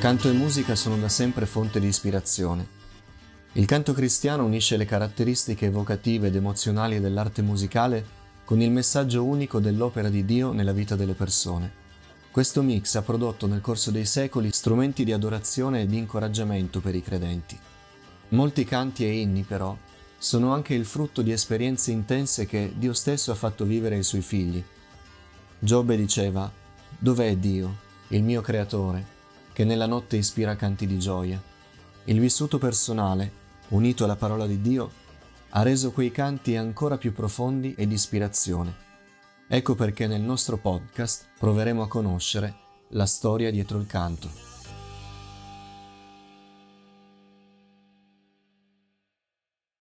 Canto e musica sono da sempre fonte di ispirazione. Il canto cristiano unisce le caratteristiche evocative ed emozionali dell'arte musicale con il messaggio unico dell'opera di Dio nella vita delle persone. Questo mix ha prodotto nel corso dei secoli strumenti di adorazione e di incoraggiamento per i credenti. Molti canti e inni, però, sono anche il frutto di esperienze intense che Dio stesso ha fatto vivere ai suoi figli. Giobbe diceva, Dov'è Dio, il mio creatore, che nella notte ispira canti di gioia? Il vissuto personale, unito alla parola di Dio, ha reso quei canti ancora più profondi e di ispirazione. Ecco perché nel nostro podcast proveremo a conoscere la storia dietro il canto.